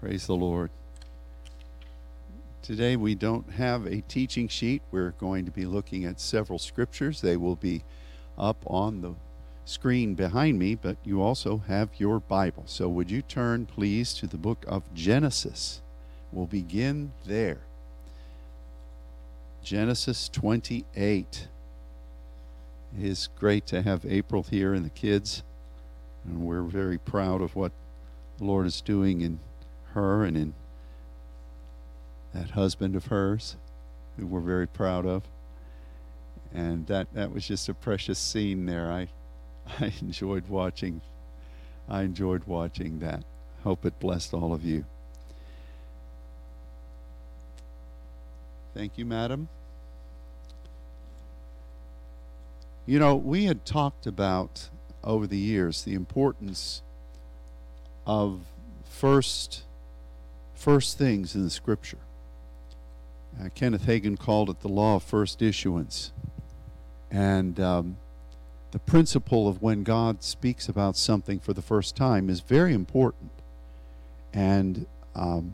Praise the Lord. Today we don't have a teaching sheet. We're going to be looking at several scriptures. They will be up on the screen behind me, but you also have your Bible. So would you turn, please, to the book of Genesis? We'll begin there. Genesis 28. It is great to have April here and the kids, and we're very proud of what the Lord is doing in her and in that husband of hers, who we're very proud of. And that, that was just a precious scene there. I, I enjoyed watching. I enjoyed watching that. Hope it blessed all of you. Thank you, madam. You know, we had talked about over the years the importance of first first things in the scripture. Uh, Kenneth Hagin called it the law of first issuance. And um, the principle of when God speaks about something for the first time is very important. And um,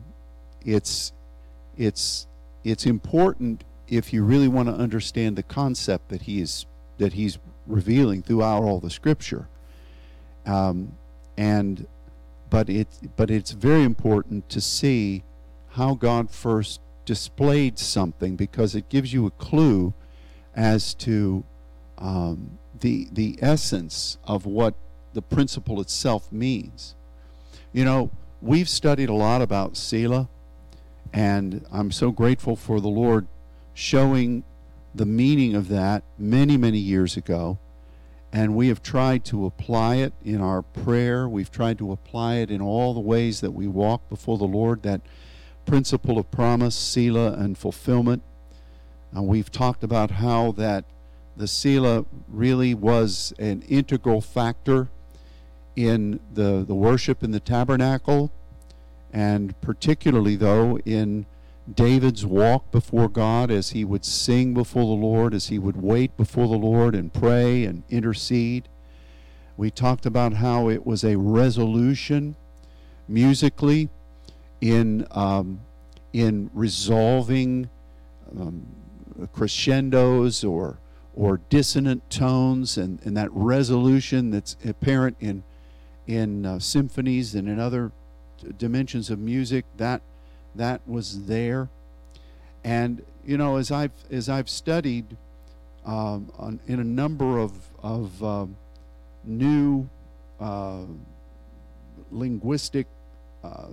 it's, it's, it's important if you really want to understand the concept that he is that he's revealing throughout all the scripture. Um, and but it but it's very important to see how God first displayed something because it gives you a clue as to um, the the essence of what the principle itself means. You know, we've studied a lot about Selah, and I'm so grateful for the Lord showing the meaning of that many many years ago and we have tried to apply it in our prayer. We've tried to apply it in all the ways that we walk before the Lord, that principle of promise, Selah, and fulfillment. And we've talked about how that the Selah really was an integral factor in the, the worship in the tabernacle, and particularly, though, in David's walk before God as he would sing before the Lord, as he would wait before the Lord and pray and intercede. We talked about how it was a resolution musically in, um, in resolving um, crescendos or, or dissonant tones, and, and that resolution that's apparent in, in uh, symphonies and in other dimensions of music. That that was there. And you know, as I've as I've studied um, on, in a number of of um, new uh, linguistic uh,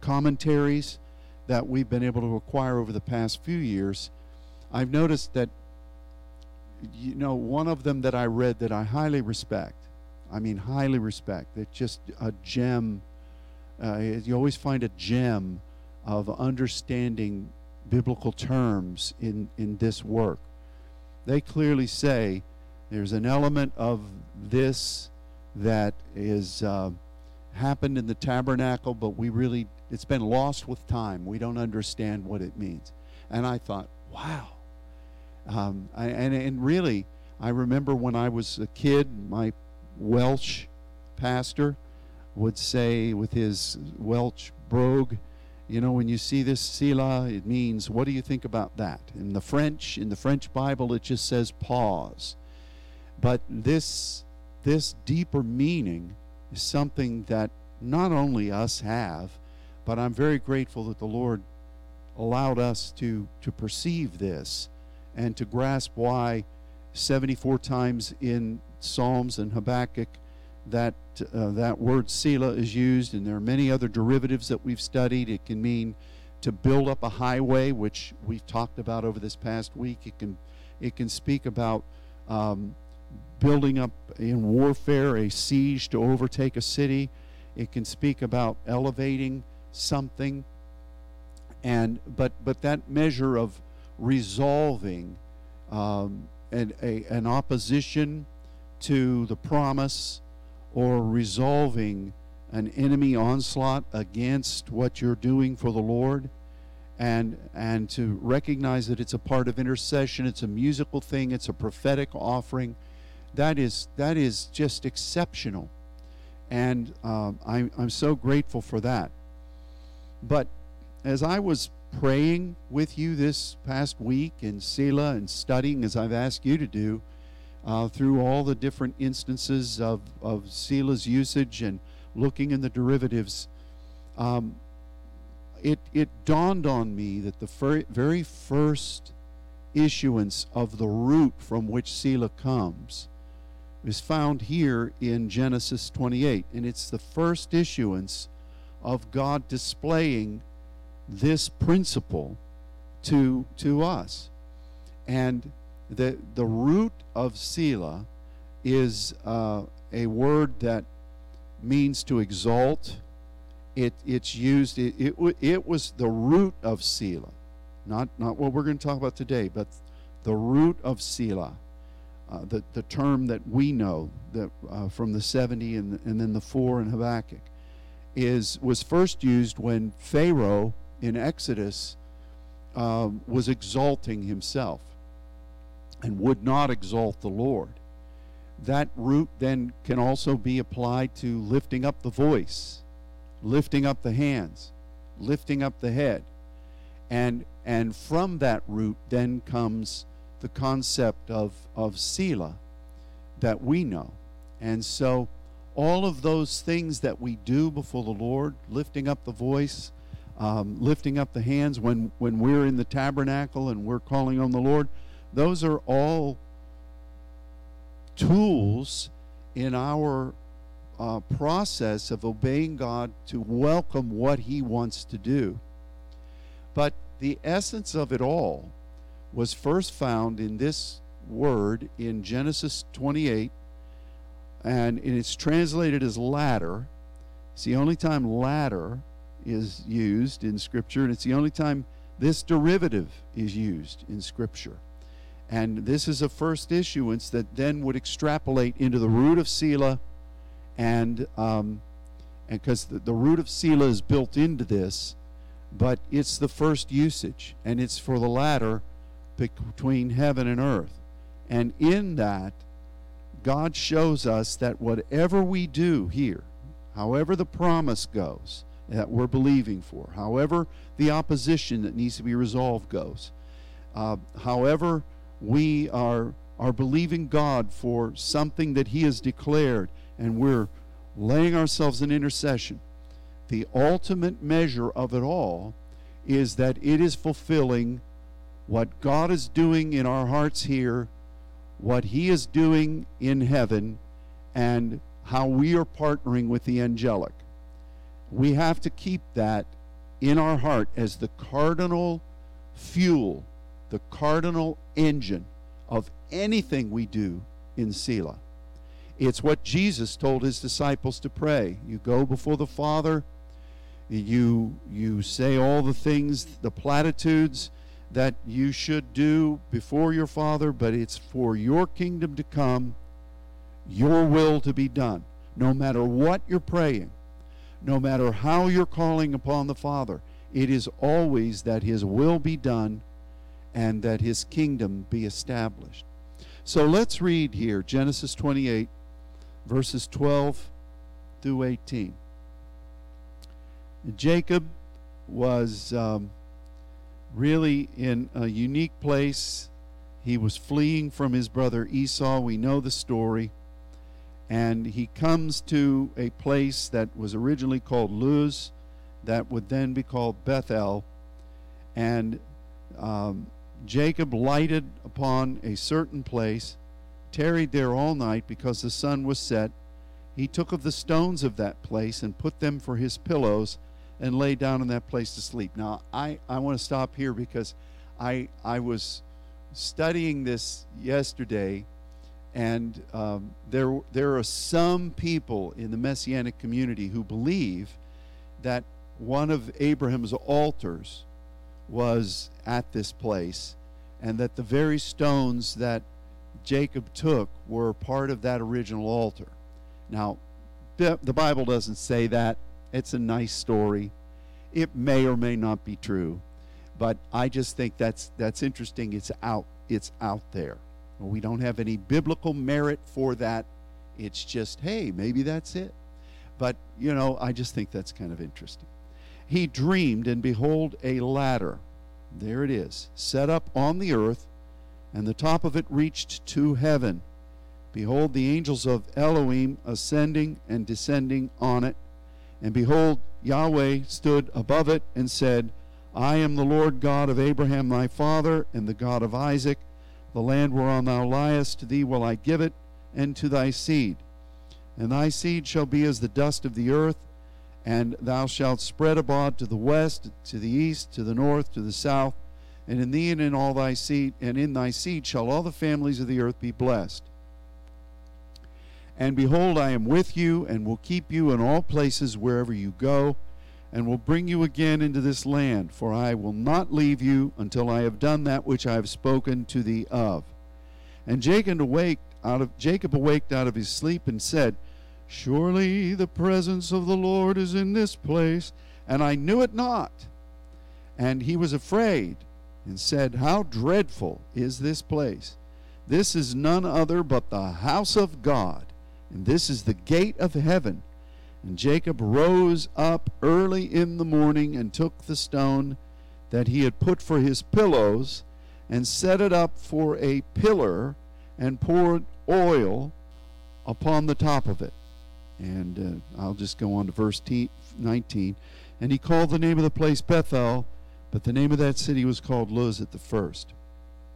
commentaries that we've been able to acquire over the past few years, I've noticed that you know one of them that I read that I highly respect. I mean, highly respect. It's just a gem uh, you always find a gem of understanding biblical terms in, in this work. They clearly say there's an element of this that is uh, happened in the tabernacle, but we really, it's been lost with time. We don't understand what it means. And I thought, wow. Um, I, and, and really, I remember when I was a kid, my Welsh pastor, would say with his Welsh brogue, you know, when you see this Sila, it means, what do you think about that? In the French, in the French Bible, it just says pause. But this, this deeper meaning is something that not only us have, but I'm very grateful that the Lord allowed us to, to perceive this and to grasp why 74 times in Psalms and Habakkuk that uh, that word Selah is used, and there are many other derivatives that we've studied. It can mean to build up a highway, which we've talked about over this past week. It can it can speak about um, building up in warfare a siege to overtake a city. It can speak about elevating something, and but but that measure of resolving um, a, an opposition to the promise or resolving an enemy onslaught against what you're doing for the Lord and and to recognize that it's a part of intercession it's a musical thing it's a prophetic offering that is that is just exceptional And um, I, I'm so grateful for that. But as I was praying with you this past week in Selah and studying, as I've asked you to do, uh, through all the different instances of, of Selah's usage and looking in the derivatives, um, it, it dawned on me that the fir- very first issuance of the root from which Selah comes is found here in Genesis 28. And it's the first issuance of God displaying this principle to, to us. And the, the root of Selah is uh, a word that means to exalt. It, it's used, it, it, it was the root of Selah. Not, not what we're going to talk about today, but the root of Selah. Uh, the, the term that we know that uh, from the 70 and, and then the 4 in Habakkuk is was first used when Pharaoh in Exodus um, was exalting himself and would not exalt the Lord. That root then can also be applied to lifting up the voice, lifting up the hands, lifting up the head. And, and from that root then comes the concept of, of Selah that we know. And so all of those things that we do before the Lord, lifting up the voice, um, lifting up the hands when, when we're in the tabernacle and we're calling on the Lord, those are all tools in our uh, process of obeying God to welcome what He wants to do. But the essence of it all was first found in this word in Genesis 28, and it's translated as ladder. It's the only time ladder is used in Scripture, and it's the only time this derivative is used in Scripture. And this is a first issuance that then would extrapolate into the root of Selah, and um, and because the, the root of Selah is built into this, but it's the first usage, and it's for the ladder between heaven and earth. And in that, God shows us that whatever we do here, however the promise goes that we're believing for, however the opposition that needs to be resolved goes, uh, however we are are believing God for something that He has declared, and we're laying ourselves in intercession. The ultimate measure of it all is that it is fulfilling what God is doing in our hearts here, what He is doing in heaven, and how we are partnering with the angelic. We have to keep that in our heart as the cardinal fuel the cardinal engine of anything we do in Selah. It's what Jesus told his disciples to pray. You go before the Father, you you say all the things, the platitudes that you should do before your Father, but it's for your kingdom to come, your will to be done. No matter what you're praying, no matter how you're calling upon the Father, it is always that his will be done and that his kingdom be established. So let's read here Genesis 28, verses 12 through 18. Jacob was um, really in a unique place. He was fleeing from his brother Esau. We know the story. And he comes to a place that was originally called Luz, that would then be called Bethel. And um, Jacob lighted upon a certain place, tarried there all night because the sun was set. He took of the stones of that place and put them for his pillows and lay down in that place to sleep. Now, I, I want to stop here because I, I was studying this yesterday, and um, there, there are some people in the Messianic community who believe that one of Abraham's altars was at this place, and that the very stones that Jacob took were part of that original altar. Now, the Bible doesn't say that. It's a nice story. It may or may not be true, but I just think that's that's interesting. It's out. It's out there. We don't have any biblical merit for that. It's just, hey, maybe that's it. but you know, I just think that's kind of interesting. He dreamed, and behold, a ladder. There it is, set up on the earth, and the top of it reached to heaven. Behold, the angels of Elohim ascending and descending on it. And behold, Yahweh stood above it and said, I am the Lord God of Abraham thy father, and the God of Isaac. The land whereon thou liest, to thee will I give it, and to thy seed. And thy seed shall be as the dust of the earth, and thou shalt spread abroad to the west, to the east, to the north, to the south. And in thee and in all thy seed, and in thy seed shall all the families of the earth be blessed. And behold, I am with you, and will keep you in all places wherever you go, and will bring you again into this land. For I will not leave you until I have done that which I have spoken to thee of. And Jacob awaked out of Jacob awaked out of his sleep and said, Surely the presence of the Lord is in this place, and I knew it not. And he was afraid and said, How dreadful is this place! This is none other but the house of God and this is the gate of heaven. And Jacob rose up early in the morning and took the stone that he had put for his pillows and set it up for a pillar and poured oil upon the top of it. And uh, I'll just go on to verse 19. And he called the name of the place Bethel, but the name of that city was called Luz at the first.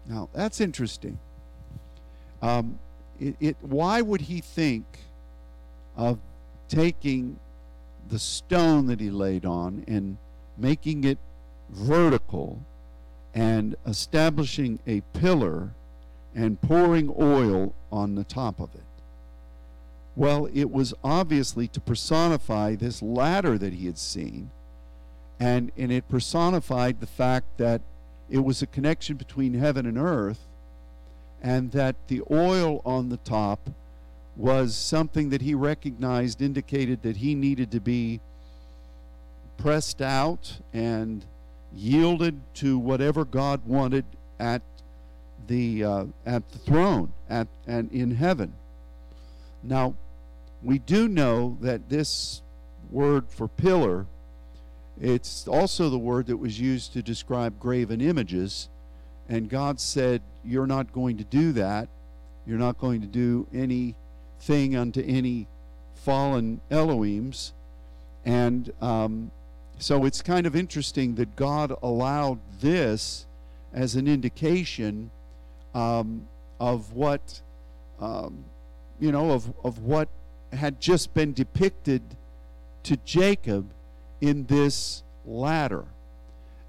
Now, that's interesting. Um, it, it, why would he think of taking the stone that he laid on and making it vertical and establishing a pillar and pouring oil on the top of it? Well, it was obviously to personify this ladder that he had seen, and, and it personified the fact that it was a connection between heaven and earth and that the oil on the top was something that he recognized indicated that he needed to be pressed out and yielded to whatever God wanted at the uh, at the throne at and in heaven. Now, we do know that this word for pillar it's also the word that was used to describe graven images and God said, You're not going to do that. You're not going to do anything unto any fallen Elohims. And um, so it's kind of interesting that God allowed this as an indication um, of what, um, you know, of, of what had just been depicted to Jacob in this ladder.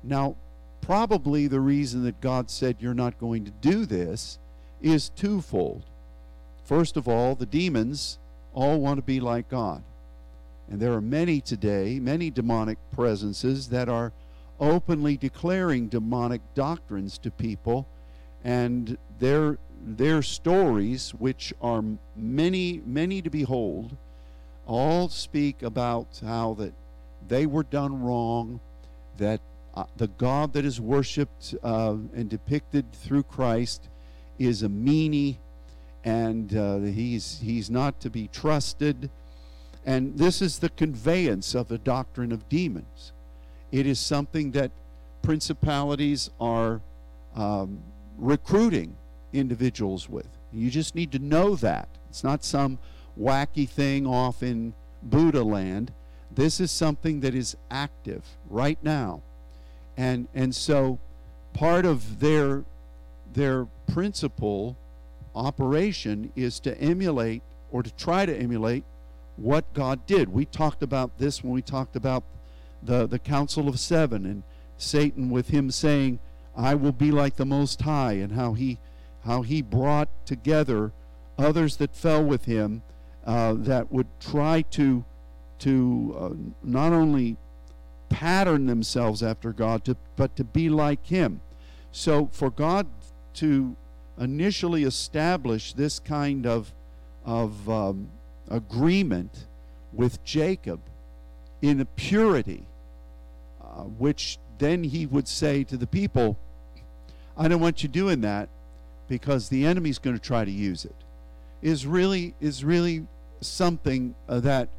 Now, probably the reason that God said you're not going to do this is twofold. First of all, the demons all want to be like God. And there are many today, many demonic presences that are openly declaring demonic doctrines to people and their their stories which are many many to behold all speak about how that they were done wrong that uh, the God that is worshiped uh, and depicted through Christ is a meanie, and uh, he's he's not to be trusted. And this is the conveyance of the doctrine of demons. It is something that principalities are um, recruiting individuals with. You just need to know that. It's not some wacky thing off in Buddha land. This is something that is active right now and and so part of their their principal operation is to emulate or to try to emulate what God did. We talked about this when we talked about the, the Council of Seven and Satan with him saying, I will be like the Most High, and how he, how he brought together others that fell with him uh, that would try to, to uh, not only pattern themselves after God, to, but to be like Him. So for God to initially establish this kind of, of um, agreement with Jacob in a purity, uh, which then he would say to the people, I don't want you doing that because the enemy's going to try to use it, is really, is really something uh, that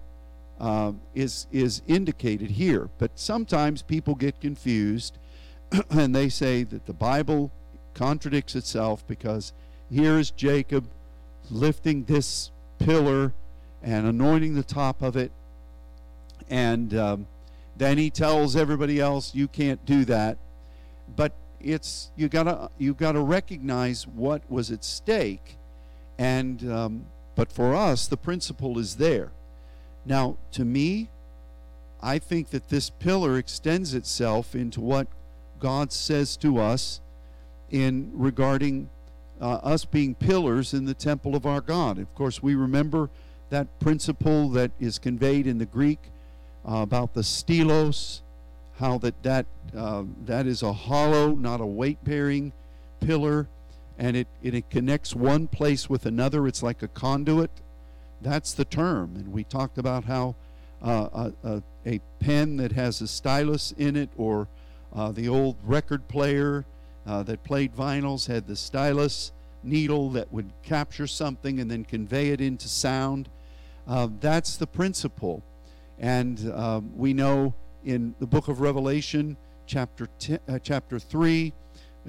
uh, is is indicated here. But sometimes people get confused, and they say that the Bible contradicts itself because here is Jacob lifting this pillar and anointing the top of it, and um, then he tells everybody else, "You can't do that." But it's you gotta you gotta recognize what was at stake, and um, but for us the principle is there. Now, to me, I think that this pillar extends itself into what God says to us in regarding uh, us being pillars in the temple of our God. Of course, we remember that principle that is conveyed in the Greek uh, about the stelos, how that that uh, that is a hollow, not a weight-bearing pillar, and it, it, it connects one place with another. It's like a conduit. That's the term. And we talked about how uh, a, a, pen that has a stylus in it, or uh, the old record player uh, that played vinyls had the stylus needle that would capture something and then convey it into sound. Uh, that's the principle. And um, we know in the book of Revelation, chapter, ten, uh, chapter 3,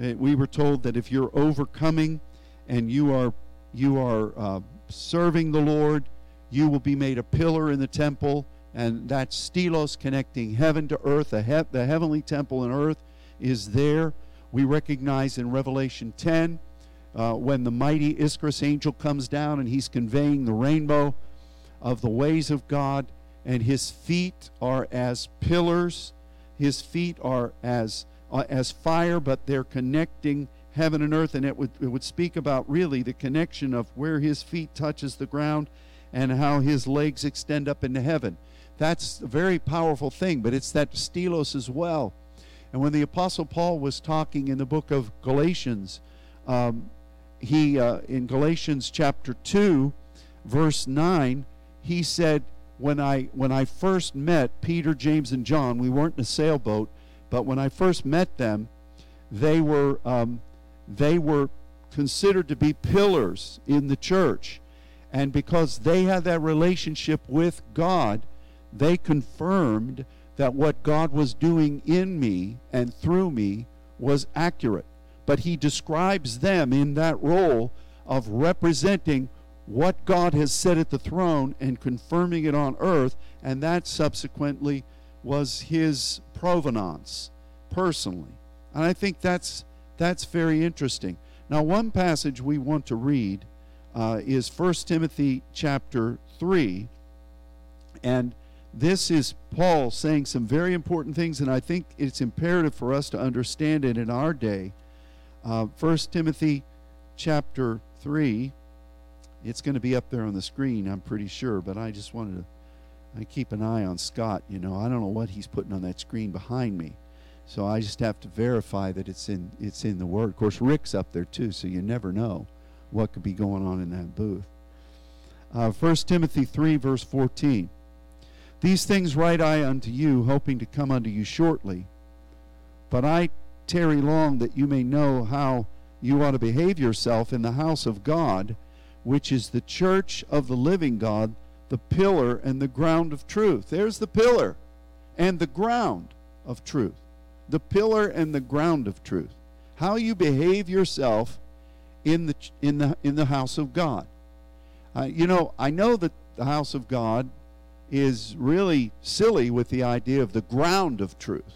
uh, we were told that if you're overcoming and you are, you are uh, serving the Lord, you will be made a pillar in the temple. And that stelos connecting heaven to earth, the, he- the heavenly temple and earth is there. We recognize in Revelation 10 uh, when the mighty Ischus angel comes down and he's conveying the rainbow of the ways of God and his feet are as pillars. His feet are as uh, as fire, but they're connecting heaven and earth, and it would it would speak about really the connection of where his feet touches the ground, and how his legs extend up into heaven. That's a very powerful thing, but it's that stelos as well. And when the Apostle Paul was talking in the book of Galatians, um, he uh, in Galatians chapter two, verse nine, he said when I when I first met Peter, James, and John, we weren't in a sailboat, but when I first met them, they were um, they were considered to be pillars in the church, and because they had that relationship with God, they confirmed that what God was doing in me and through me was accurate. But he describes them in that role of representing what God has said at the throne and confirming it on earth, and that subsequently was his provenance personally. And I think that's that's very interesting. Now, one passage we want to read uh, is 1 Timothy chapter 3. And this is Paul saying some very important things, and I think it's imperative for us to understand it in our day. Uh, 1 Timothy chapter 3 it's going to be up there on the screen, I'm pretty sure, but I just wanted to I keep an eye on Scott, you know. I don't know what he's putting on that screen behind me. So I just have to verify that it's in it's in the word. Of course, Rick's up there too, so you never know what could be going on in that booth. Uh, 1 Timothy 3, verse 14. These things write I unto you, hoping to come unto you shortly. But I tarry long that you may know how you ought to behave yourself in the house of God which is the church of the living God, the pillar and the ground of truth. There's the pillar and the ground of truth. The pillar and the ground of truth. How you behave yourself in the in the in the house of God. Uh, you know, I know that the house of God is really silly with the idea of the ground of truth.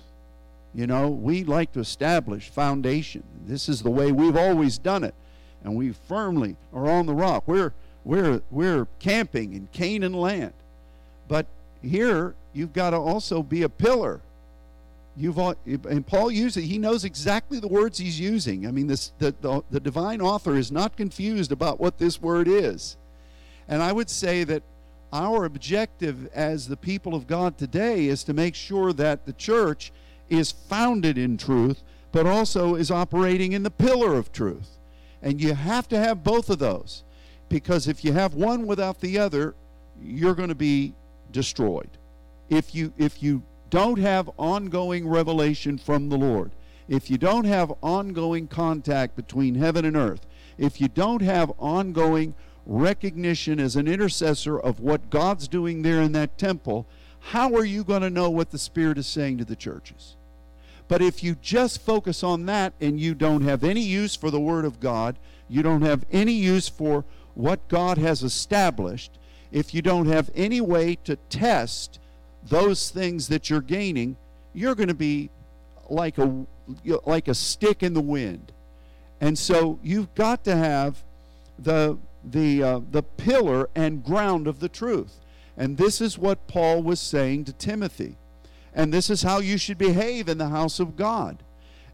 You know, we like to establish foundation. This is the way we've always done it and we firmly are on the rock. We're we're we're camping in Canaan land. But here you've got to also be a pillar. You've all, and Paul uses he knows exactly the words he's using. I mean this the, the, the divine author is not confused about what this word is. And I would say that our objective as the people of God today is to make sure that the church is founded in truth, but also is operating in the pillar of truth. And you have to have both of those because if you have one without the other, you're going to be destroyed. If you if you don't have ongoing revelation from the Lord, if you don't have ongoing contact between heaven and earth, if you don't have ongoing recognition as an intercessor of what God's doing there in that temple, how are you going to know what the Spirit is saying to the churches? But if you just focus on that and you don't have any use for the Word of God, you don't have any use for what God has established, if you don't have any way to test those things that you're gaining, you're going to be like a like a stick in the wind. And so you've got to have the the uh, the pillar and ground of the truth. And this is what Paul was saying to Timothy. And this is how you should behave in the house of God.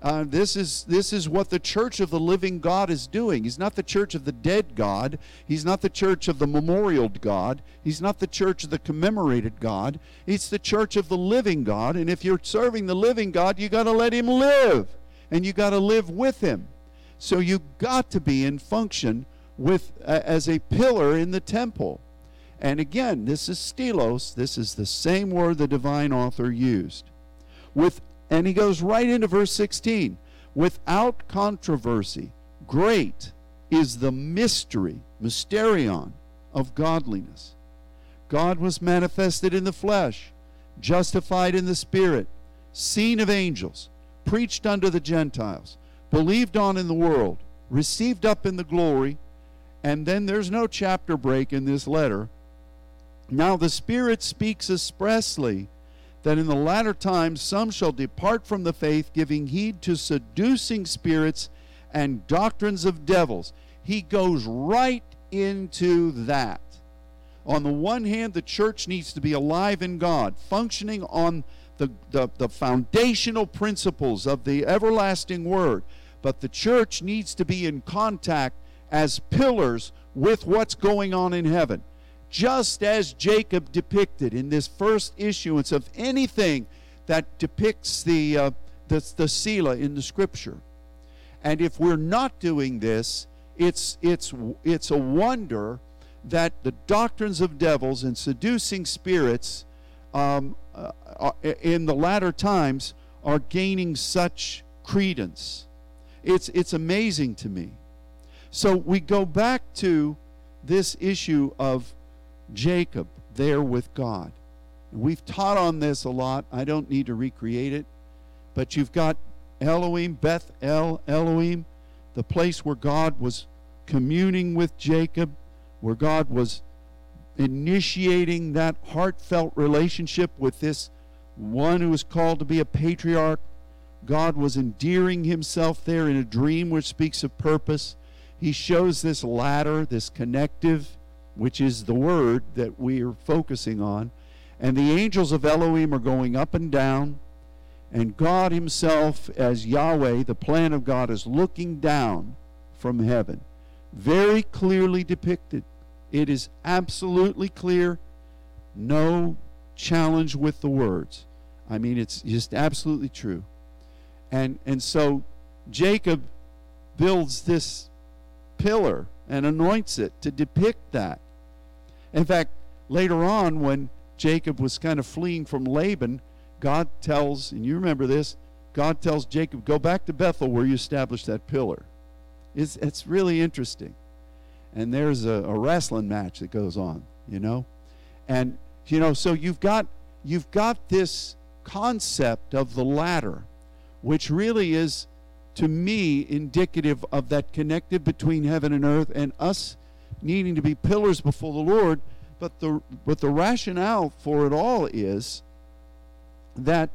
Uh, this is this is what the church of the living God is doing. He's not the church of the dead God. He's not the church of the memorialed God. He's not the church of the commemorated God. It's the church of the living God. And if you're serving the living God, you got to let Him live, and you got to live with Him. So you got to be in function with uh, as a pillar in the temple. And again, this is stelos. This is the same word the divine author used. With and he goes right into verse 16 without controversy, great is the mystery, mysterion of godliness. God was manifested in the flesh, justified in the spirit, seen of angels, preached unto the Gentiles, believed on in the world, received up in the glory. And then there's no chapter break in this letter. Now the Spirit speaks expressly that in the latter times some shall depart from the faith, giving heed to seducing spirits and doctrines of devils. He goes right into that. On the one hand, the church needs to be alive in God, functioning on the, the, the foundational principles of the everlasting word. But the church needs to be in contact as pillars with what's going on in heaven just as Jacob depicted in this first issuance of anything that depicts the, uh, the, the Selah in the scripture. And if we're not doing this, it's, it's, it's a wonder that the doctrines of devils and seducing spirits um, uh, uh in the latter times are gaining such credence. It's, it's amazing to me. So we go back to this issue of Jacob there with God. We've taught on this a lot. I don't need to recreate it. But you've got Elohim, Beth El, Elohim, the place where God was communing with Jacob, where God was initiating that heartfelt relationship with this one who was called to be a patriarch. God was endearing himself there in a dream which speaks of purpose. He shows this ladder, this connective which is the word that we are focusing on. And the angels of Elohim are going up and down. And God Himself, as Yahweh, the plan of God, is looking down from heaven. Very clearly depicted. It is absolutely clear. No challenge with the words. I mean, it's just absolutely true. And, and so Jacob builds this pillar and anoints it to depict that. In fact, later on, when Jacob was kind of fleeing from Laban, God tells, and you remember this, God tells Jacob, go back to Bethel where you established that pillar. It's, it's really interesting. And there's a, a wrestling match that goes on, you know? And, you know, so you've got, you've got this concept of the ladder, which really is to me indicative of that connected between heaven and earth and us needing to be pillars before the Lord. But the but the rationale for it all is that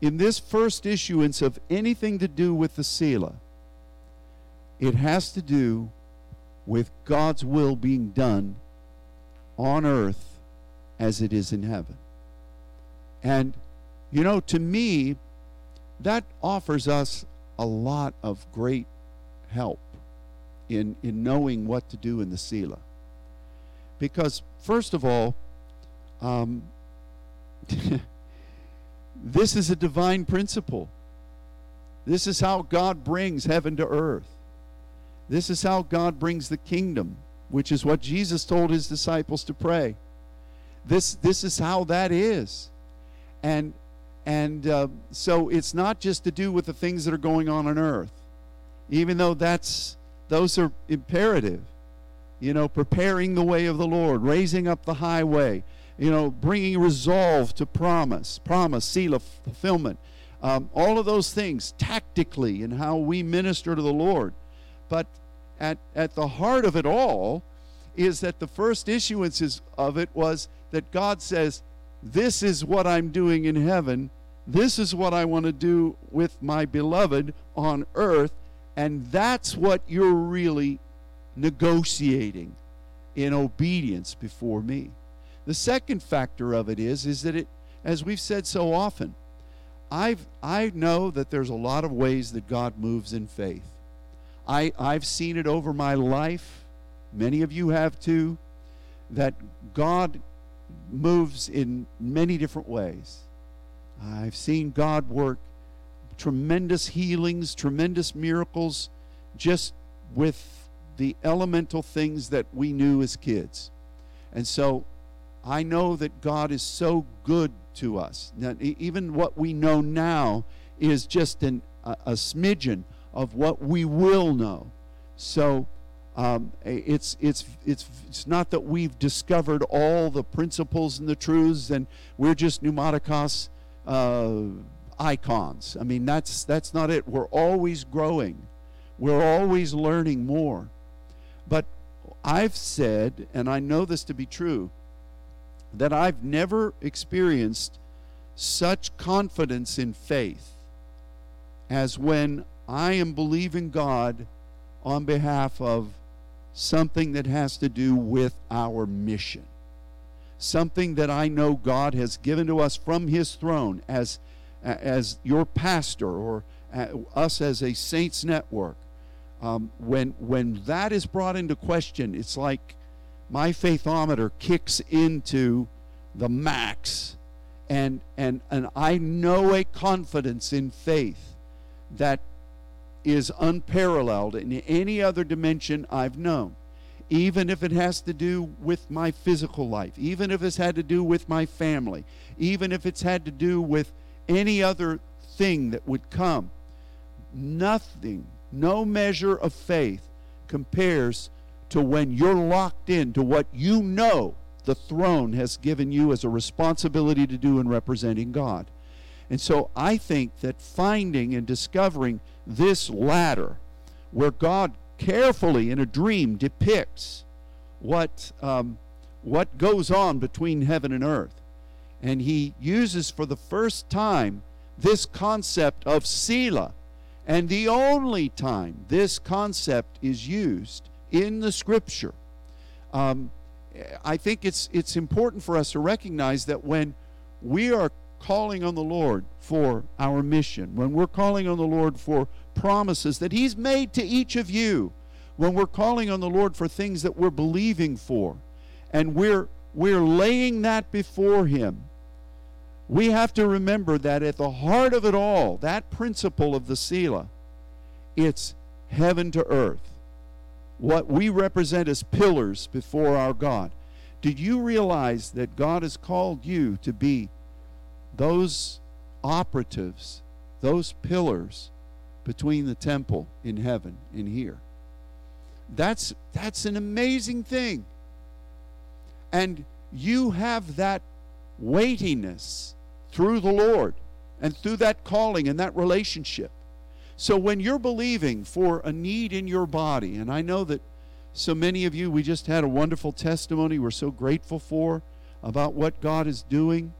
in this first issuance of anything to do with the Selah, it has to do with God's will being done on earth as it is in heaven. And, you know, to me, that offers us a lot of great help in, in knowing what to do in the Selah. Because, first of all, um, this is a divine principle. This is how God brings heaven to earth. This is how God brings the kingdom, which is what Jesus told his disciples to pray. This, this is how that is. And and uh, so it's not just to do with the things that are going on on earth, even though that's those are imperative. you know, preparing the way of the Lord, raising up the highway, you know, bringing resolve to promise, promise, Selah fulfillment. Um, all of those things tactically and how we minister to the Lord. But at, at the heart of it all is that the first issuances of it was that God says, This is what I'm doing in heaven. This is what I want to do with my beloved on earth. And that's what you're really negotiating in obedience before me. The second factor of it is is that it as we've said so often, I've I know that there's a lot of ways that God moves in faith. I I've seen it over my life. Many of you have too that God moves in many different ways. I've seen God work tremendous healings, tremendous miracles just with the elemental things that we knew as kids. And so I know that God is so good to us. Now, even what we know now is just an, a, a smidgen of what we will know. So um, it's, it's, it's, it's not that we've discovered all the principles and the truths and we're just pneumaticos uh, icons. I mean, that's, that's not it. We're always growing, we're always learning more. But I've said, and I know this to be true, that I've never experienced such confidence in faith as when I am believing God on behalf of something that has to do with our mission. Something that I know God has given to us from His throne as, as your pastor or uh, us as a saints network. Um, when, when that is brought into question, it's like my faithometer kicks into the max and and and I know a confidence in faith that is unparalleled in any other dimension I've known even if it has to do with my physical life even if it's had to do with my family even if it's had to do with any other thing that would come nothing no measure of faith compares to when you're locked into what you know the throne has given you as a responsibility to do in representing God. And so I think that finding and discovering this ladder, where God carefully in a dream depicts what, um, what goes on between heaven and earth, and he uses for the first time this concept of Selah. And the only time this concept is used in the scripture. Um, I think it's it's important for us to recognize that when we are calling on the Lord for our mission, when we're calling on the Lord for promises that He's made to each of you, when we're calling on the Lord for things that we're believing for, and we're we're laying that before Him, we have to remember that at the heart of it all, that principle of the Selah, it's heaven to earth what we represent as pillars before our God. Did you realize that God has called you to be those operatives, those pillars between the temple in heaven and here? That's that's an amazing thing. And you have that weightiness through the Lord and through that calling and that relationship. So when you're believing for a need in your body, and I know that so many of you, we just had a wonderful testimony we're so grateful for about what God is doing.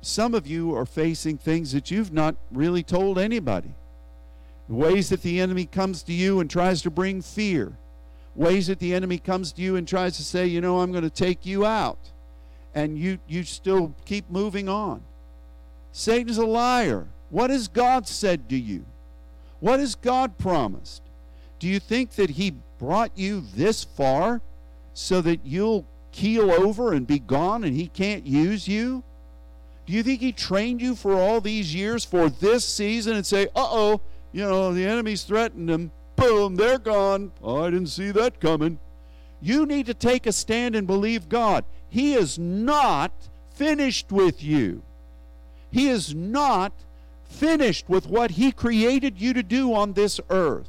Some of you are facing things that you've not really told anybody. Ways that the enemy comes to you and tries to bring fear. Ways that the enemy comes to you and tries to say, you know, I'm going to take you out. And you, you still keep moving on. Satan's a liar. What has God said to you? What has God promised? Do you think that He brought you this far so that you'll keel over and be gone and He can't use you? Do you think He trained you for all these years for this season and say, uh oh, you know, the enemy's threatened them. Boom, they're gone. Oh, I didn't see that coming. You need to take a stand and believe God. He is not finished with you. He is not finished with what He created you to do on this earth.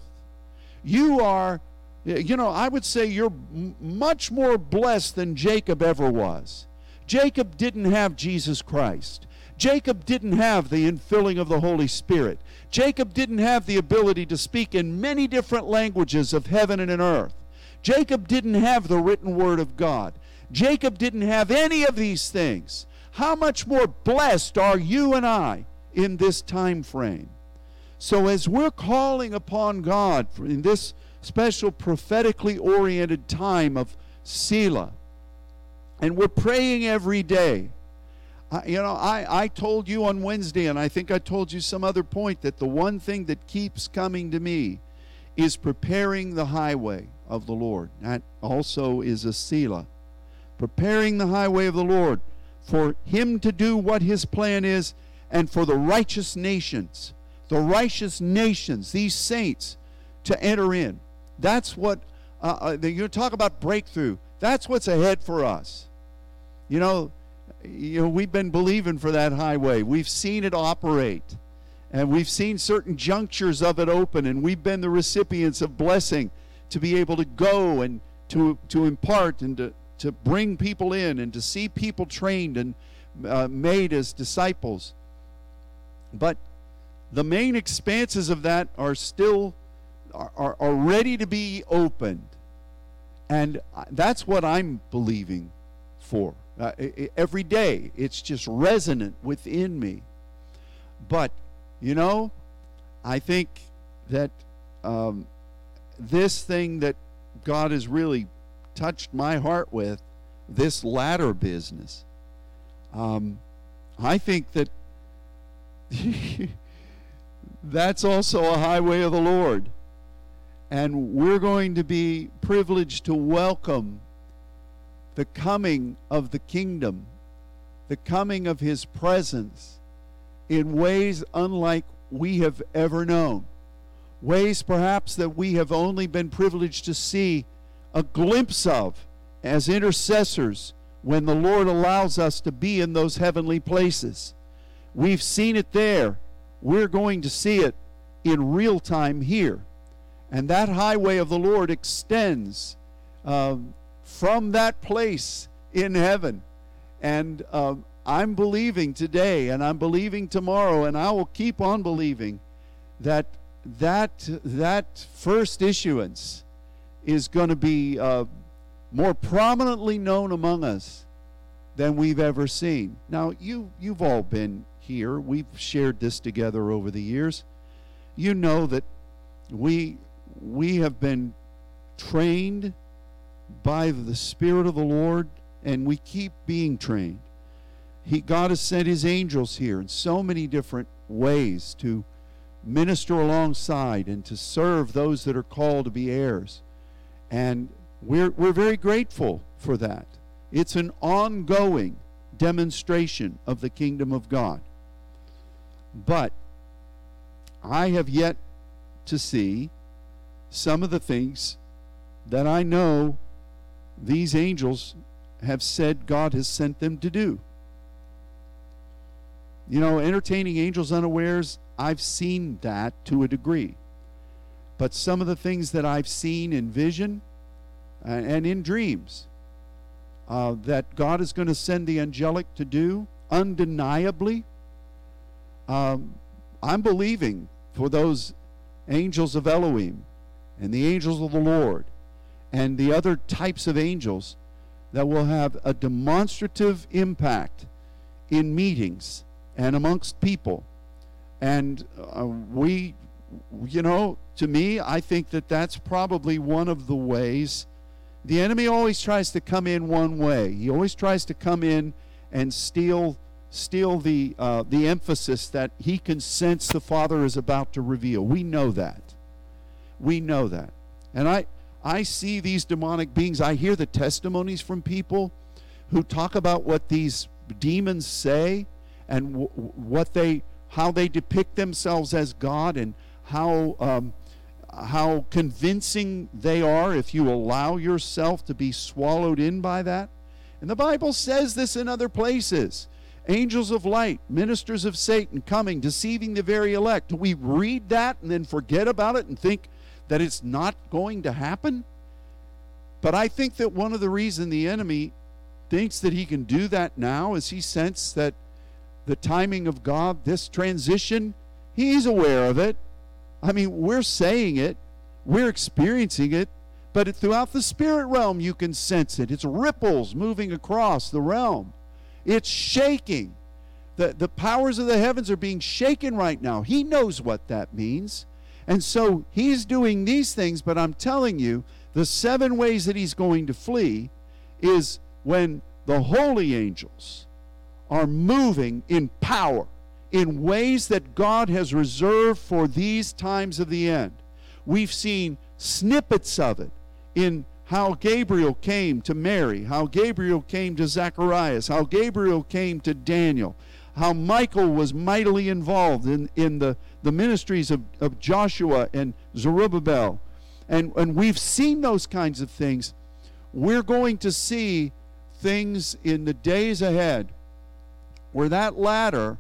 You are, You know, I would say you're much more blessed than Jacob ever was. Jacob didn't have Jesus Christ. Jacob didn't have the infilling of the Holy Spirit. Jacob didn't have the ability to speak in many different languages of heaven and in earth. Jacob didn't have the written word of God. Jacob didn't have any of these things. How much more blessed are you and I in this time frame? So as we're calling upon God in this special prophetically oriented time of Selah, and we're praying every day. I, you know, I, I told you on Wednesday, and I think I told you some other point, that the one thing that keeps coming to me is preparing the highway of the Lord. That also is a Selah. Preparing the highway of the Lord for Him to do what His plan is and for the righteous nations, the righteous nations, these saints, to enter in. That's what, uh, uh you talk about breakthrough. That's what's ahead for us. You know, you know, we've been believing for that highway. We've seen it operate. And we've seen certain junctures of it open, and we've been the recipients of blessing to be able to go and to, to impart and to, to bring people in and to see people trained and uh, made as disciples. But the main expanses of that are still are, are, are ready to be opened. And that's what I'm believing for. Uh, every day, it's just resonant within me. But you know, I think that um, this thing that God has really touched my heart with, this ladder business, um, I think that that's also a highway of the Lord. And we're going to be privileged to welcome the coming of the kingdom, the coming of his presence in ways unlike we have ever known. Ways perhaps that we have only been privileged to see a glimpse of as intercessors when the Lord allows us to be in those heavenly places. We've seen it there. We're going to see it in real time here. And that highway of the Lord extends um, from that place in heaven. And um, I'm believing today and I'm believing tomorrow and I will keep on believing that that that first issuance is going to be uh, more prominently known among us than we've ever seen. Now you you've all been here. We've shared this together over the years. You know that we we have been trained by the spirit of the Lord and we keep being trained he, God has sent his angels here in so many different ways to minister alongside and to serve those that are called to be heirs. And we're, we're very grateful for that. It's an ongoing demonstration of the kingdom of God. But I have yet to see some of the things that I know these angels have said God has sent them to do. You know, entertaining angels unawares, I've seen that to a degree. But some of the things that I've seen in vision uh, and in dreams uh, that God is going to send the angelic to do, undeniably, um, I'm believing for those angels of Elohim and the angels of the Lord and the other types of angels that will have a demonstrative impact in meetings and amongst people. And uh, we, you know, to me, I think that that's probably one of the ways. The enemy always tries to come in one way. He always tries to come in and steal steal the uh, the emphasis that he can sense the Father is about to reveal. We know that. We know that. And I I see these demonic beings. I hear the testimonies from people who talk about what these demons say and w- what they how they depict themselves as God and how um, how convincing they are if you allow yourself to be swallowed in by that. And the Bible says this in other places. Angels of light, ministers of Satan coming, deceiving the very elect. Do we read that and then forget about it and think that it's not going to happen? But I think that one of the reasons the enemy thinks that he can do that now is he senses that the timing of God, this transition, he's aware of it. I mean, we're saying it, we're experiencing it, but throughout the spirit realm, you can sense it. It's ripples moving across the realm, it's shaking. The, the powers of the heavens are being shaken right now. He knows what that means. And so he's doing these things, but I'm telling you, the seven ways that he's going to flee is when the holy angels are moving in power in ways that God has reserved for these times of the end. We've seen snippets of it in how Gabriel came to Mary, how Gabriel came to Zacharias, how Gabriel came to Daniel, how Michael was mightily involved in, in the, the ministries of, of Joshua and Zerubbabel. And, and we've seen those kinds of things. We're going to see things in the days ahead where that ladder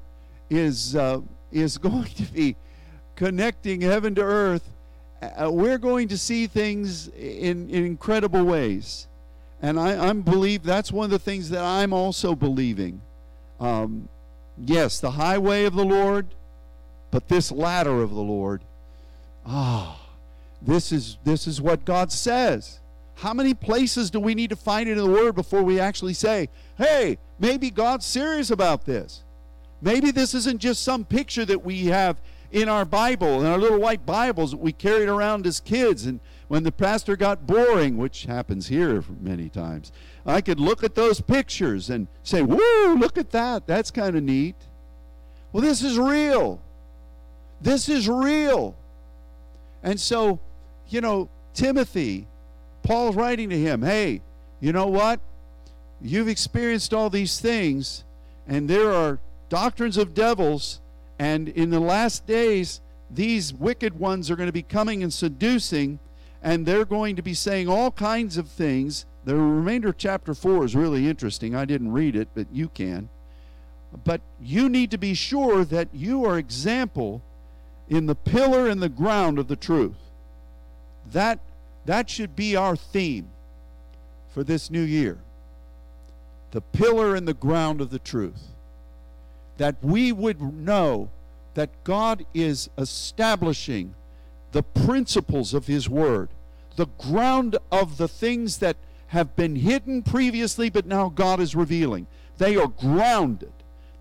is uh, is going to be connecting heaven to earth. Uh, we're going to see things in, in incredible ways, and I, I believe that's one of the things that I'm also believing. Um, yes, the highway of the Lord, but this ladder of the Lord. Ah, this is this is what God says. How many places do we need to find it in the Word before we actually say, hey, maybe God's serious about this? Maybe this isn't just some picture that we have in our Bible, in our little white Bibles that we carried around as kids. And when the pastor got boring, which happens here many times, I could look at those pictures and say, Woo, look at that. That's kind of neat. Well, this is real. This is real. And so, you know, Timothy, Paul's writing to him, hey, you know what? You've experienced all these things, and there are doctrines of devils, and in the last days, these wicked ones are going to be coming and seducing, and they're going to be saying all kinds of things. The remainder of chapter 4 is really interesting. I didn't read it, but you can. But you need to be sure that you are example in the pillar and the ground of the truth. That that should be our theme for this new year. The pillar and the ground of the truth. That we would know that God is establishing the principles of His Word, the ground of the things that have been hidden previously, but now God is revealing. They are grounded,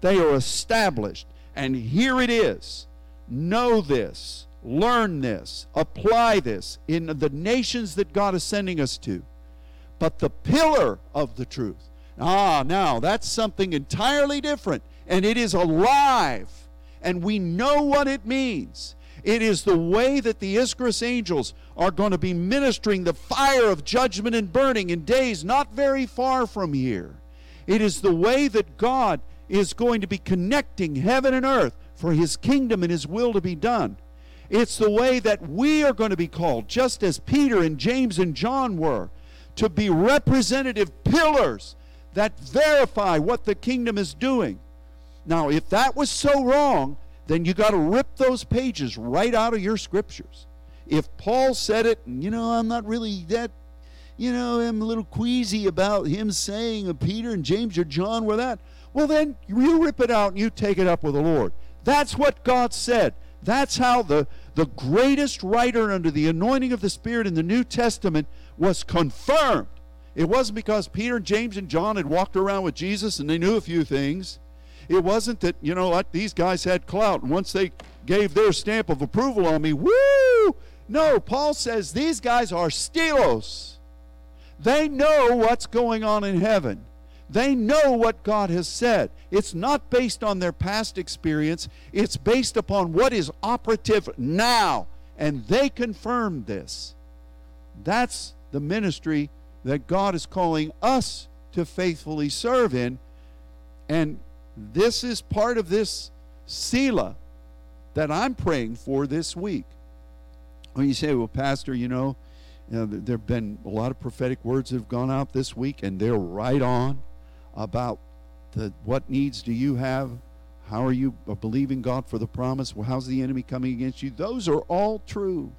they are established, and here it is. Know this learn this, apply this in the nations that God is sending us to. But the pillar of the truth, ah, now that's something entirely different, and it is alive, and we know what it means. It is the way that the Ischorus angels are going to be ministering the fire of judgment and burning in days not very far from here. It is the way that God is going to be connecting heaven and earth for his kingdom and his will to be done. It's the way that we are going to be called, just as Peter and James and John were, to be representative pillars that verify what the kingdom is doing. Now, if that was so wrong, then you got to rip those pages right out of your scriptures. If Paul said it, and you know, I'm not really that, you know, I'm a little queasy about him saying Peter and James or John were that. Well, then you rip it out and you take it up with the Lord. That's what God said. That's how the, the greatest writer under the anointing of the Spirit in the New Testament was confirmed. It wasn't because Peter, and James, and John had walked around with Jesus and they knew a few things. It wasn't that, you know, like these guys had clout, and once they gave their stamp of approval on me, woo! No, Paul says these guys are stelos. They know what's going on in heaven. They know what God has said. It's not based on their past experience, it's based upon what is operative now. And they confirmed this. That's the ministry that God is calling us to faithfully serve in. And this is part of this Selah that I'm praying for this week. When you say, well, Pastor, you know, you know there have been a lot of prophetic words that have gone out this week, and they're right on about the, what needs do you have? How are you believing God for the promise? Well, how's the enemy coming against you? Those are all true.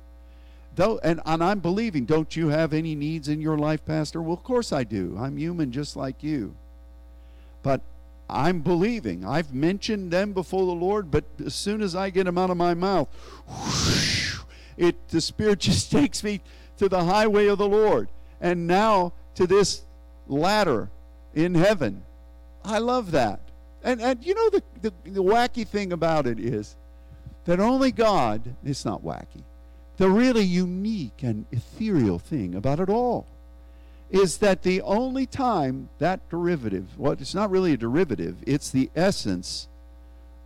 though, and, and I'm believing. Don't you have any needs in your life, Pastor? Well, of course I do. I'm human just like you. But I'm believing. I've mentioned them before the Lord, but as soon as I get them out of my mouth, whoosh, it the Spirit just takes me to the highway of the Lord, and now to this ladder in heaven. I love that. And and you know the, the, the wacky thing about it is that only God. It's not wacky. The really unique and ethereal thing about it all is that the only time that derivative, well, it's not really a derivative, it's the essence,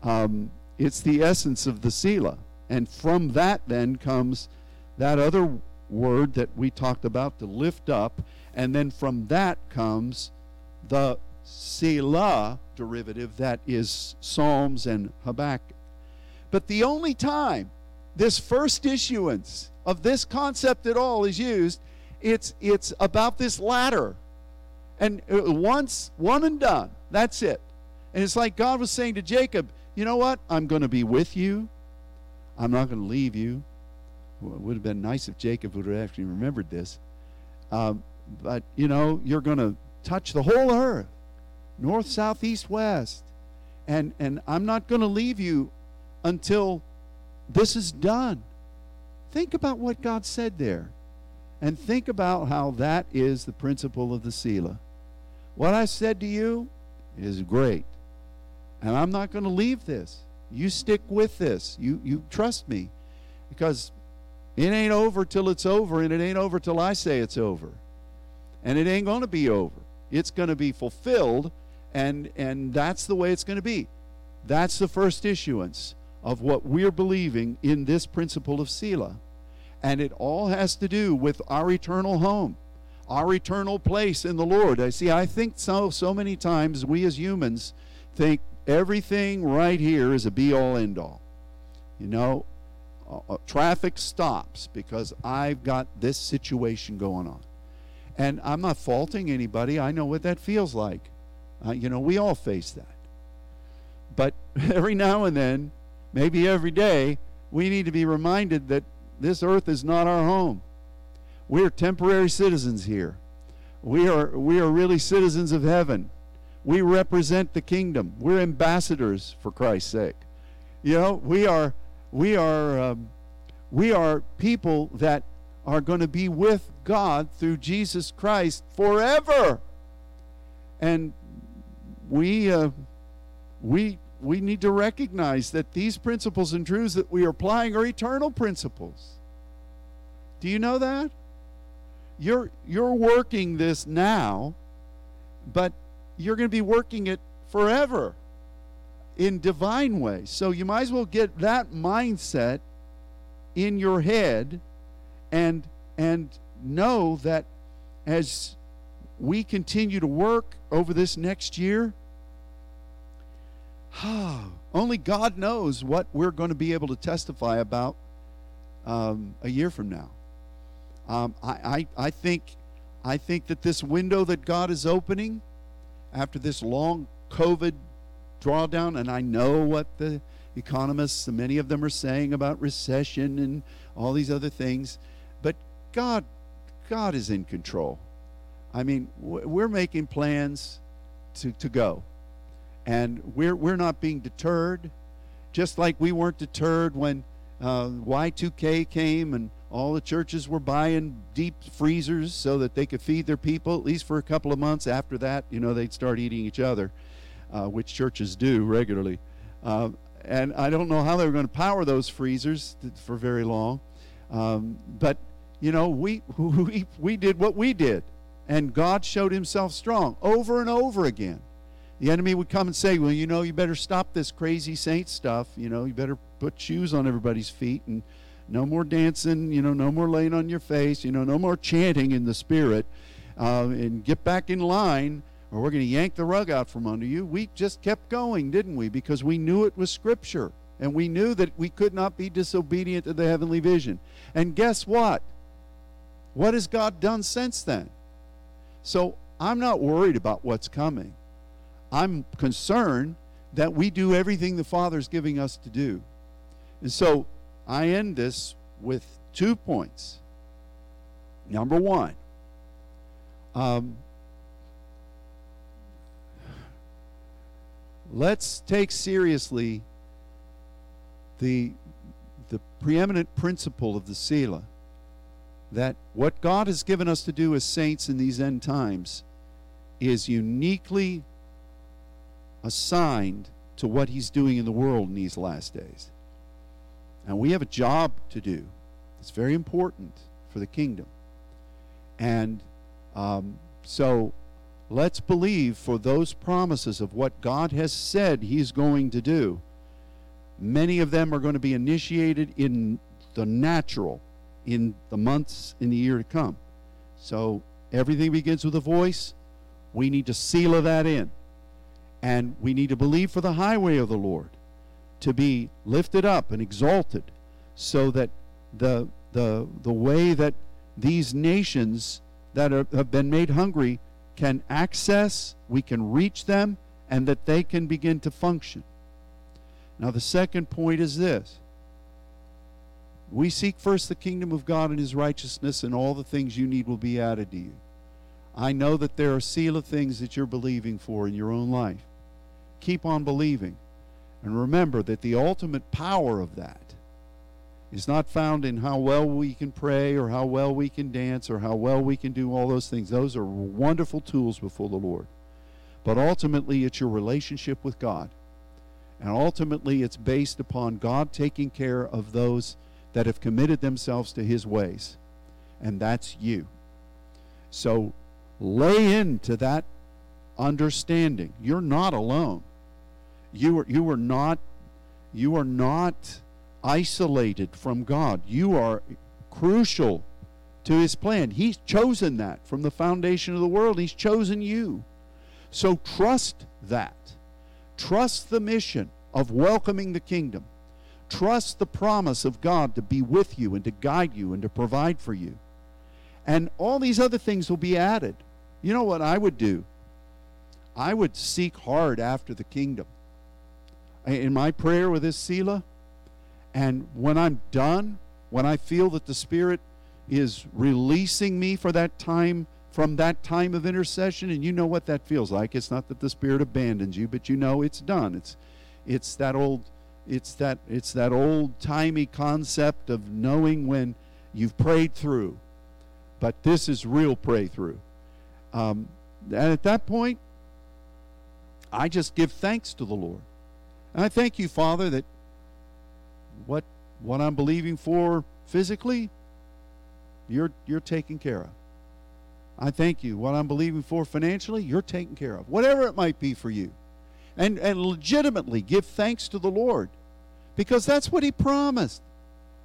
um, it's the essence of the Selah. And from that then comes that other word that we talked about to lift up. And then from that comes the Selah derivative that is Psalms and Habakkuk. But the only time this first issuance of this concept at all is used it's it's about this ladder. And uh, once one and done. That's it. And it's like God was saying to Jacob, you know what? I'm going to be with you. I'm not going to leave you. Well, it would have been nice if Jacob would have actually remembered this. Um, but, you know, you're going to touch the whole earth north, south, east, west. And, and I'm not going to leave you until this is done. Think about what God said there. And think about how that is the principle of the Selah. What I said to you is great. And I'm not going to leave this. You stick with this. You, you trust me. Because it ain't over till it's over, and it ain't over till I say it's over. And it ain't going to be over. It's going to be fulfilled, and, and that's the way it's going to be. That's the first issuance of what we're believing in this principle of Selah. And it all has to do with our eternal home, our eternal place in the Lord. I see, I think so, so many times we as humans think everything right here is a be all end all. You know, uh, uh, traffic stops because I've got this situation going on. And I'm not faulting anybody. I know what that feels like. Uh, you know, we all face that. But every now and then, maybe every day, we need to be reminded that this earth is not our home. We are temporary citizens here. We are, we are really citizens of heaven. We represent the kingdom. We're ambassadors for Christ's sake. You know, we are, we are, um, we are people that are going to be with God through Jesus Christ forever. And we, uh, we we need to recognize that these principles and truths that we are applying are eternal principles. Do you know that? You're you're working this now, but you're going to be working it forever in divine ways. So you might as well get that mindset in your head and and know that as we continue to work over this next year, Only God knows what we're going to be able to testify about um, a year from now. Um, I, I, I, think, I think that this window that God is opening after this long COVID drawdown, and I know what the economists, many of them are saying about recession and all these other things, God, God is in control. I mean, we're making plans to, to go. And we're, we're not being deterred, just like we weren't deterred when uh, Y2K came and all the churches were buying deep freezers so that they could feed their people, at least for a couple of months. After that, you know, they'd start eating each other, uh, which churches do regularly. Uh, and I don't know how they were going to power those freezers for very long. Um, but, you know, we, we, we did what we did. And God showed himself strong over and over again. The enemy would come and say, Well, you know, you better stop this crazy saint stuff. You know, you better put shoes on everybody's feet and no more dancing, you know, no more laying on your face, you know, no more chanting in the spirit uh, and get back in line or we're going to yank the rug out from under you. We just kept going, didn't we? Because we knew it was Scripture and we knew that we could not be disobedient to the heavenly vision. And guess what? What has God done since then? So I'm not worried about what's coming. I'm concerned that we do everything the Father's giving us to do. And so I end this with two points. Number one, um, let's take seriously the the preeminent principle of the Selah that what God has given us to do as saints in these end times is uniquely assigned to what He's doing in the world in these last days. And we have a job to do. It's very important for the kingdom. And um, so let's believe for those promises of what God has said He's going to do. Many of them are going to be initiated in the natural in the months in the year to come. So everything begins with a voice. We need to seal that in. And we need to believe for the highway of the Lord to be lifted up and exalted so that the, the, the way that these nations that are, have been made hungry can access, we can reach them, and that they can begin to function. Now, the second point is this we seek first the kingdom of God and his righteousness, and all the things you need will be added to you. I know that there are seal of things that you're believing for in your own life. Keep on believing. And remember that the ultimate power of that is not found in how well we can pray or how well we can dance or how well we can do all those things. Those are wonderful tools before the Lord. But ultimately, it's your relationship with God. And ultimately, it's based upon God taking care of those that have committed themselves to His ways. And that's you. So lay into that understanding. You're not alone. You are, you are not you are not isolated from God. You are crucial to his plan. He's chosen that from the foundation of the world. He's chosen you. So trust that. Trust the mission of welcoming the kingdom. Trust the promise of God to be with you and to guide you and to provide for you. And all these other things will be added. You know what I would do? I would seek hard after the kingdom. In my prayer with this Selah, and when I'm done, when I feel that the Spirit is releasing me for that time, from that time of intercession, and you know what that feels like. It's not that the Spirit abandons you, but you know it's done. It's it's that old it's that it's that old timey concept of knowing when you've prayed through. But this is real pray through. Um, and at that point, I just give thanks to the Lord. And I thank you, Father, that what what I'm believing for physically, you're you're taking care of. I thank you. What I'm believing for financially, you're taking care of. Whatever it might be for you. And and legitimately give thanks to the Lord. Because that's what he promised.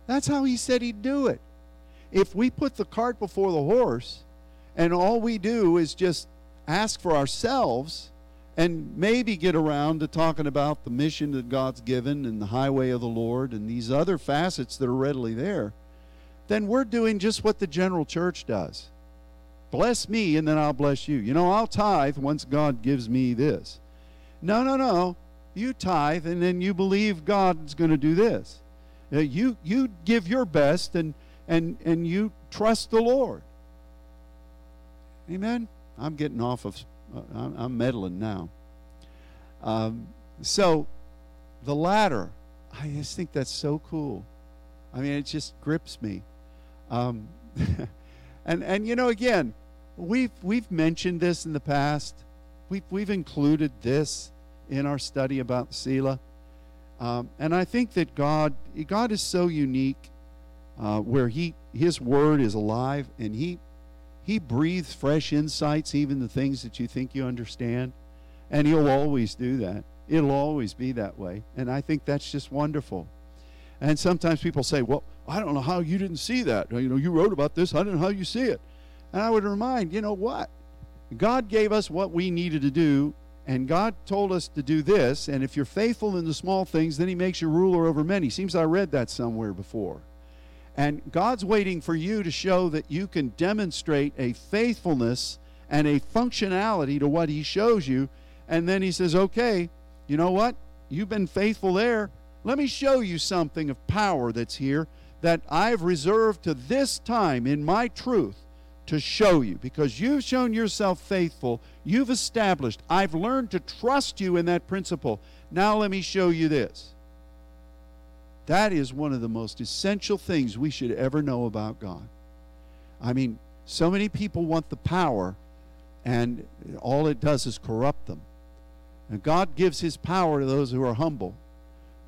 That's how he said he'd do it. If we put the cart before the horse and all we do is just ask for ourselves, and maybe get around to talking about the mission that God's given and the highway of the Lord and these other facets that are readily there, then we're doing just what the general church does. Bless me and then I'll bless you. You know, I'll tithe once God gives me this. No, no, no. You tithe and then you believe God's going to do this. Uh, you you give your best and and and you trust the Lord. Amen. I'm getting off of uh, I'm, meddling now. Um, so, the ladder, I just think that's so cool. I mean, it just grips me. Um, and and you know, again, we've we've mentioned this in the past. We've we've included this in our study about Selah, um, and I think that God God is so unique, uh, where He His Word is alive, and He he breathes fresh insights, even the things that you think you understand. And He'll always do that. It'll always be that way. And I think that's just wonderful. And sometimes people say, Well, I don't know how you didn't see that. You know, you wrote about this. I don't know how you see it. And I would remind, you know what? God gave us what we needed to do, and God told us to do this. And if you're faithful in the small things, then He makes you ruler over many. Seems I read that somewhere before. And God's waiting for you to show that you can demonstrate a faithfulness and a functionality to what He shows you. And then He says, okay, you know what? You've been faithful there. Let me show you something of power that's here that I've reserved to this time in my truth to show you because you've shown yourself faithful. You've established, I've learned to trust you in that principle. Now let me show you this. That is one of the most essential things we should ever know about God. I mean, so many people want the power, and all it does is corrupt them. And God gives his power to those who are humble.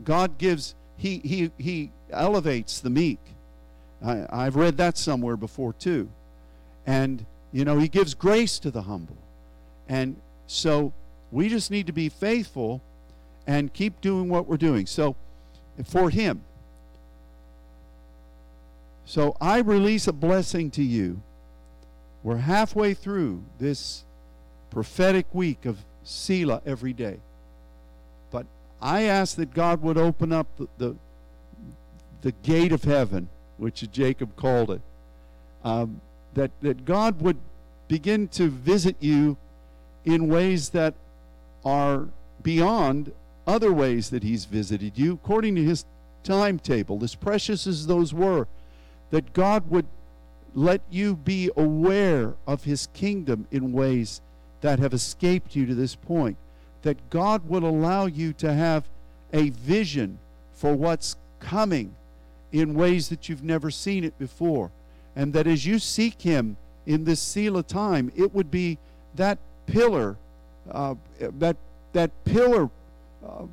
God gives, he, he, he elevates the meek. I, I've read that somewhere before too. And, you know, he gives grace to the humble. And so we just need to be faithful and keep doing what we're doing. So, for him. So I release a blessing to you. We're halfway through this prophetic week of Selah every day. But I ask that God would open up the, the, the gate of heaven, which Jacob called it. Um, that, that God would begin to visit you in ways that are beyond other ways that He's visited you, according to His timetable, as precious as those were, that God would let you be aware of His kingdom in ways that have escaped you to this point, that God would allow you to have a vision for what's coming in ways that you've never seen it before and that as you seek Him in this Selah time, it would be that pillar, uh, that that pillar uh,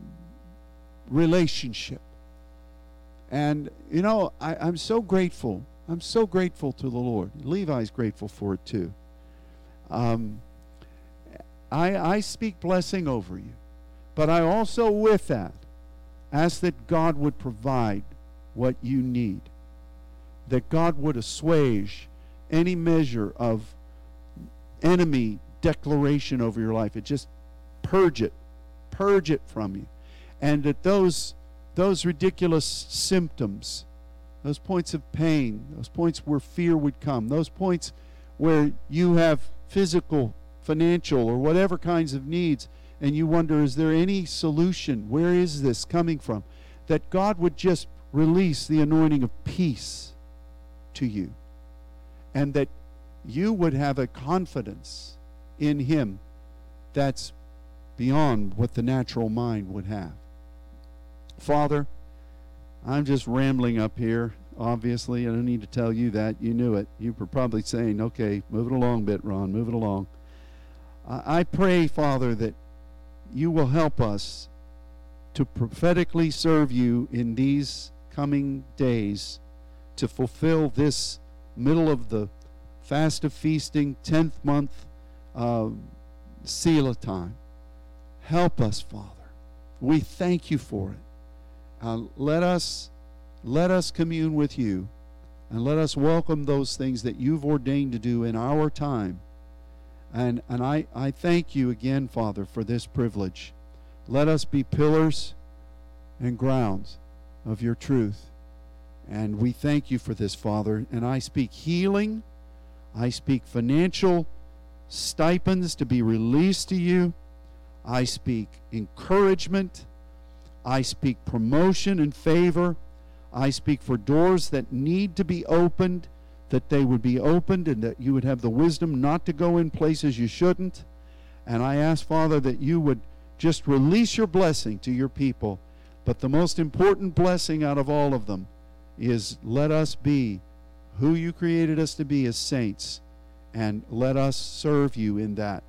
relationship. And you know, I, I'm so grateful. I'm so grateful to the Lord. Levi's grateful for it too. Um, I, I speak blessing over you, but I also, with that, ask that God would provide what you need that God would assuage any measure of enemy declaration over your life. It just purge it, purge it from you. And that those those ridiculous symptoms, those points of pain, those points where fear would come, those points where you have physical, financial, or whatever kinds of needs, and you wonder, is there any solution? Where is this coming from? That God would just release the anointing of peace to you. And that you would have a confidence in Him that's beyond what the natural mind would have. Father, I'm just rambling up here. Obviously, I don't need to tell you that. You knew it. You were probably saying, okay, move it along a bit, Ron, move it along. I pray, Father, that you will help us to prophetically serve you in these coming days to fulfill this middle of the fast of feasting, 10th month uh, Selah time. Help us, Father. We thank you for it. Uh, let us let us commune with you and let us welcome those things that you've ordained to do in our time. And, and I, I thank you again, Father, for this privilege. Let us be pillars and grounds of your truth. And we thank you for this, Father. And I speak healing. I speak financial stipends to be released to you. I speak encouragement. I speak promotion and favor. I speak for doors that need to be opened, that they would be opened, and that you would have the wisdom not to go in places you shouldn't. And I ask, Father, that you would just release your blessing to your people. But the most important blessing out of all of them is let us be who you created us to be as saints, and let us serve you in that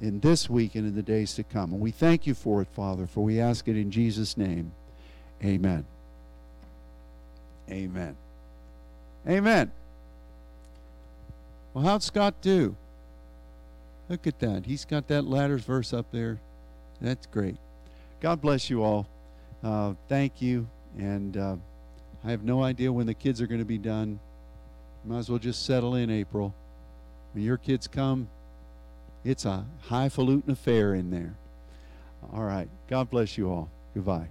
in this week and in the days to come. And we thank you for it, Father, for we ask it in Jesus' name. Amen. Amen. Amen. Well, how'd Scott do? Look at that. He's got that ladders verse up there. That's great. God bless you all. Uh, thank you. And. Uh, I have no idea when the kids are going to be done. Might as well just settle in April. When your kids come, it's a highfalutin affair in there. All right. God bless you all. Goodbye.